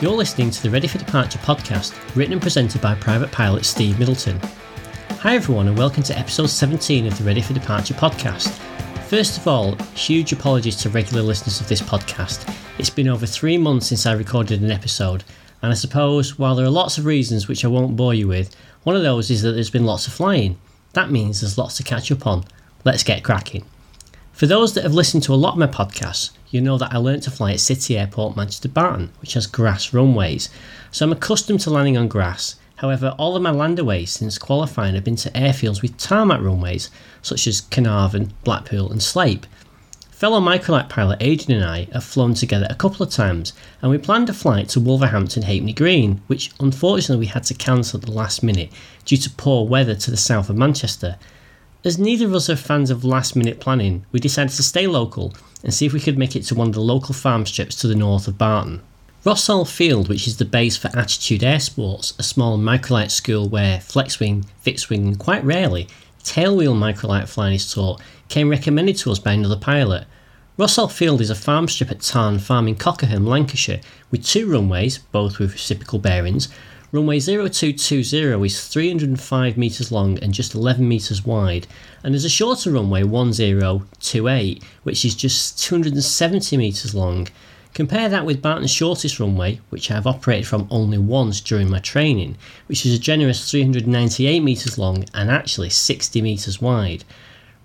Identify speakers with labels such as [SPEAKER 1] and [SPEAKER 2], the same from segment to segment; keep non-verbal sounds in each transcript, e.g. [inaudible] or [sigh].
[SPEAKER 1] You're listening to the Ready for Departure podcast, written and presented by private pilot Steve Middleton. Hi, everyone, and welcome to episode 17 of the Ready for Departure podcast. First of all, huge apologies to regular listeners of this podcast. It's been over three months since I recorded an episode, and I suppose while there are lots of reasons which I won't bore you with, one of those is that there's been lots of flying. That means there's lots to catch up on. Let's get cracking. For those that have listened to a lot of my podcasts, you know that I learnt to fly at City Airport Manchester Barton, which has grass runways, so I'm accustomed to landing on grass. However, all of my landaways since qualifying have been to airfields with tarmac runways, such as Carnarvon, Blackpool, and Sleap. Fellow microlight pilot Adrian and I have flown together a couple of times, and we planned a flight to Wolverhampton Halfpenny Green, which unfortunately we had to cancel at the last minute due to poor weather to the south of Manchester. As neither of us are fans of last minute planning, we decided to stay local and see if we could make it to one of the local farm strips to the north of Barton. Rossall Field, which is the base for Attitude Air Sports, a small microlight school where flex wing, fixed wing, and quite rarely tailwheel microlight flying is taught, came recommended to us by another pilot. Rossall Field is a farm strip at Tarn Farm in Cockerham, Lancashire, with two runways, both with reciprocal bearings, Runway 0220 is 305 metres long and just 11 metres wide, and there's a shorter runway 1028, which is just 270 metres long. Compare that with Barton's shortest runway, which I have operated from only once during my training, which is a generous 398 metres long and actually 60 metres wide.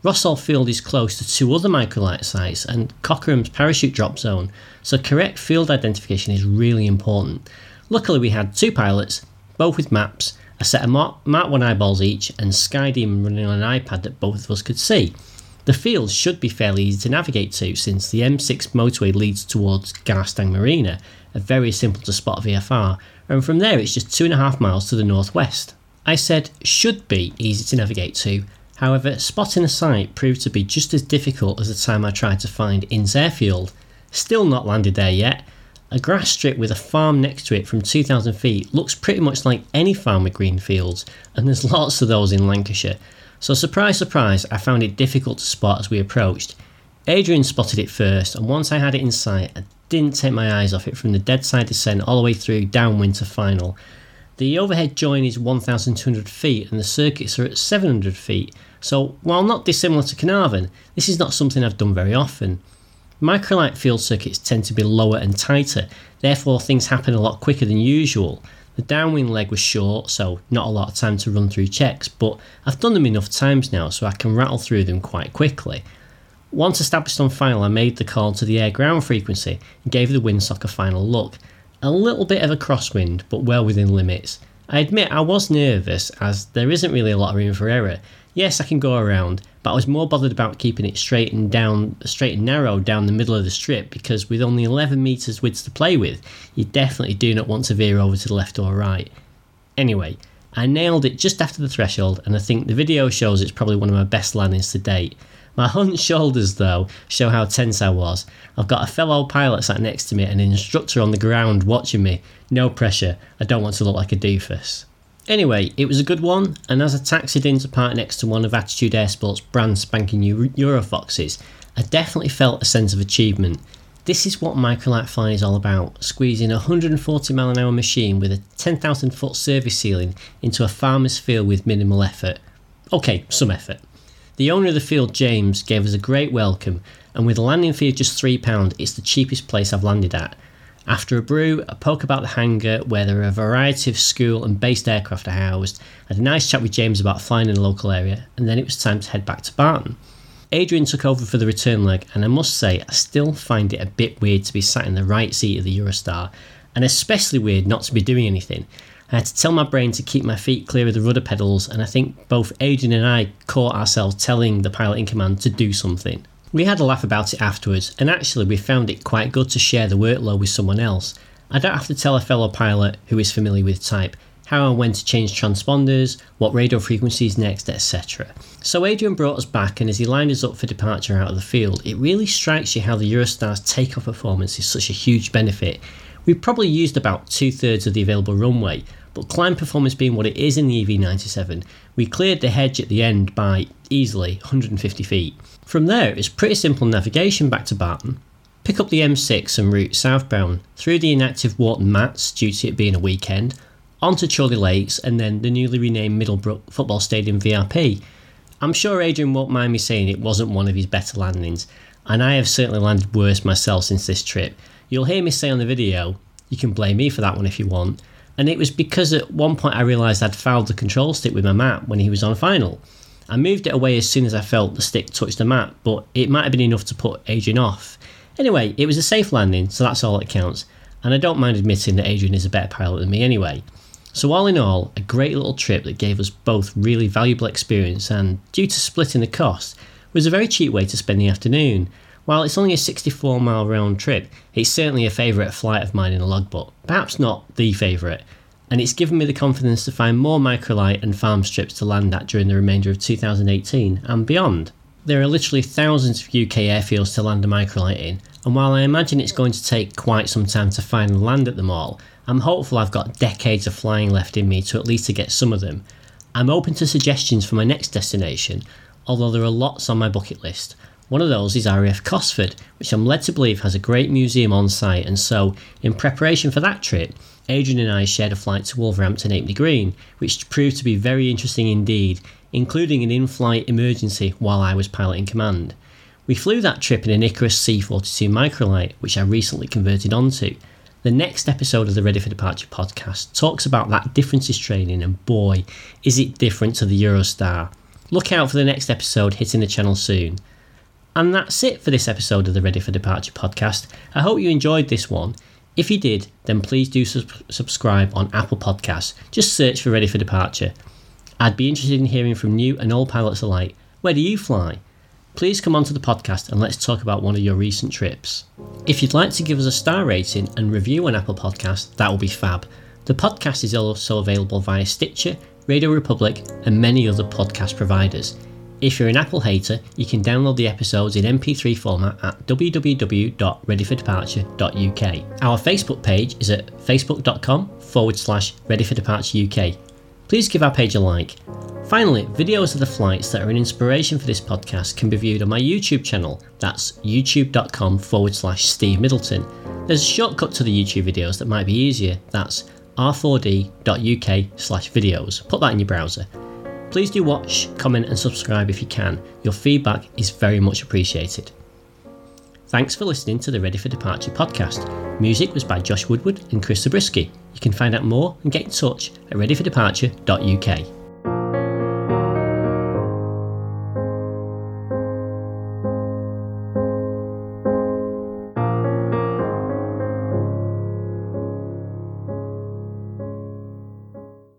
[SPEAKER 1] Rossall Field is close to two other microlight sites and Cockerham's parachute drop zone, so correct field identification is really important. Luckily, we had two pilots, both with maps, a set of Mark, 1 eyeballs each, and Skydemon running on an iPad that both of us could see. The field should be fairly easy to navigate to since the M6 motorway leads towards Garstang Marina, a very simple to spot VFR, and from there it's just two and a half miles to the northwest. I said should be easy to navigate to, however, spotting a site proved to be just as difficult as the time I tried to find Ince Airfield. Still not landed there yet, a grass strip with a farm next to it from 2,000 feet looks pretty much like any farm with green fields, and there's [laughs] lots of those in Lancashire. So, surprise, surprise, I found it difficult to spot as we approached. Adrian spotted it first, and once I had it in sight, I didn't take my eyes off it from the dead side descent all the way through downwind to final. The overhead join is 1,200 feet and the circuits are at 700 feet, so while not dissimilar to Carnarvon, this is not something I've done very often. Microlight field circuits tend to be lower and tighter, therefore things happen a lot quicker than usual. The downwind leg was short, so not a lot of time to run through checks, but I've done them enough times now so I can rattle through them quite quickly. Once established on final, I made the call to the air ground frequency and gave the windsock a final look. A little bit of a crosswind, but well within limits. I admit I was nervous as there isn't really a lot of room for error. Yes, I can go around, but I was more bothered about keeping it straight and down, straight and narrow down the middle of the strip because with only 11 meters width to play with, you definitely do not want to veer over to the left or right. Anyway, I nailed it just after the threshold, and I think the video shows it's probably one of my best landings to date. My hunched [laughs] shoulders, though, show how tense I was. I've got a fellow pilot sat next to me and an instructor on the ground watching me. No pressure, I don't want to look like a doofus. Anyway, it was a good one, and as I taxied in to park next to one of Attitude Airsport's brand spanking new Eurofoxes, I definitely felt a sense of achievement. This is what microlight flying is all about squeezing a 140 mile an hour machine with a 10,000 foot service ceiling into a farmer's field with minimal effort. Okay, some effort. The owner of the field, James, gave us a great welcome, and with a landing fee of just £3, it's the cheapest place I've landed at. After a brew, a poke about the hangar where there are a variety of school and based aircraft are housed, I had a nice chat with James about flying in the local area, and then it was time to head back to Barton. Adrian took over for the return leg, and I must say, I still find it a bit weird to be sat in the right seat of the Eurostar, and especially weird not to be doing anything. I had to tell my brain to keep my feet clear of the rudder pedals, and I think both Adrian and I caught ourselves telling the pilot in command to do something. We had a laugh about it afterwards, and actually, we found it quite good to share the workload with someone else. I don't have to tell a fellow pilot who is familiar with type how and when to change transponders, what radio frequencies next, etc. So Adrian brought us back, and as he lined us up for departure out of the field, it really strikes you how the Eurostar's takeoff performance is such a huge benefit. We probably used about two thirds of the available runway, but climb performance being what it is in the EV97, we cleared the hedge at the end by easily 150 feet. From there, it's pretty simple navigation back to Barton. pick up the M6 and route southbound through the inactive Warton MATZ due to it being a weekend, onto Chorley Lakes, and then the newly renamed Middlebrook Football Stadium VRP. I'm sure Adrian won't mind me saying it wasn't one of his better landings, and I have certainly landed worse myself since this trip. You'll hear me say on the video, you can blame me for that one if you want, and it was because at one point I realised I'd fouled the control stick with my mat when he was on final. I moved it away as soon as I felt the stick touch the mat, but it might have been enough to put Adrian off. Anyway, it was a safe landing, so that's all that counts, and I don't mind admitting that Adrian is a better pilot than me anyway. So, all in all, a great little trip that gave us both really valuable experience and, due to splitting the cost, was a very cheap way to spend the afternoon. While it's only a 64 mile round trip, it's certainly a favourite flight of mine in the logbook, perhaps not the favourite, and it's given me the confidence to find more microlight and farm strips to land at during the remainder of 2018 and beyond. There are literally thousands of UK airfields to land a microlight in, and while I imagine it's going to take quite some time to find and land at them all, I'm hopeful I've got decades of flying left in me to at least to get some of them. I'm open to suggestions for my next destination, although there are lots on my bucket list. One of those is RAF Cosford, which I'm led to believe has a great museum on site, and so, in preparation for that trip, Adrian and I shared a flight to Wolverhampton Halfpenny Green, which proved to be very interesting indeed, including an in flight emergency while I was piloting command. We flew that trip in an Ikarus C 42 microlight, which I recently converted onto. The next episode of the Ready for Departure podcast talks about that differences training, and boy, is it different to the Eurostar. Look out for the next episode hitting the channel soon. And that's it for this episode of the Ready for Departure podcast. I hope you enjoyed this one. If you did, then please do subscribe on Apple Podcasts. Just search for Ready for Departure. I'd be interested in hearing from new and old pilots alike. Where do you fly? Please come onto the podcast and let's talk about one of your recent trips. If you'd like to give us a star rating and review on Apple Podcasts, that will be fab. The podcast is also available via Stitcher, RadioPublic, and many other podcast providers. If you're an Apple hater, you can download the episodes in MP3 format at www.readyfordeparture.uk. Our Facebook page is at facebook.com forward slash readyfordeparture UK. Please give our page a like. Finally, videos of the flights that are an inspiration for this podcast can be viewed on my YouTube channel. That's youtube.com forward slash Steve Middleton. There's a shortcut to the YouTube videos that might be easier. That's r4d.uk slash videos. Put that in your browser. Please do watch, comment, and subscribe if you can. Your feedback is very much appreciated. Thanks for listening to the Ready for Departure podcast. Music was by Josh Woodward and Chris Zabriskie. You can find out more and get in touch at readyfordeparture.uk.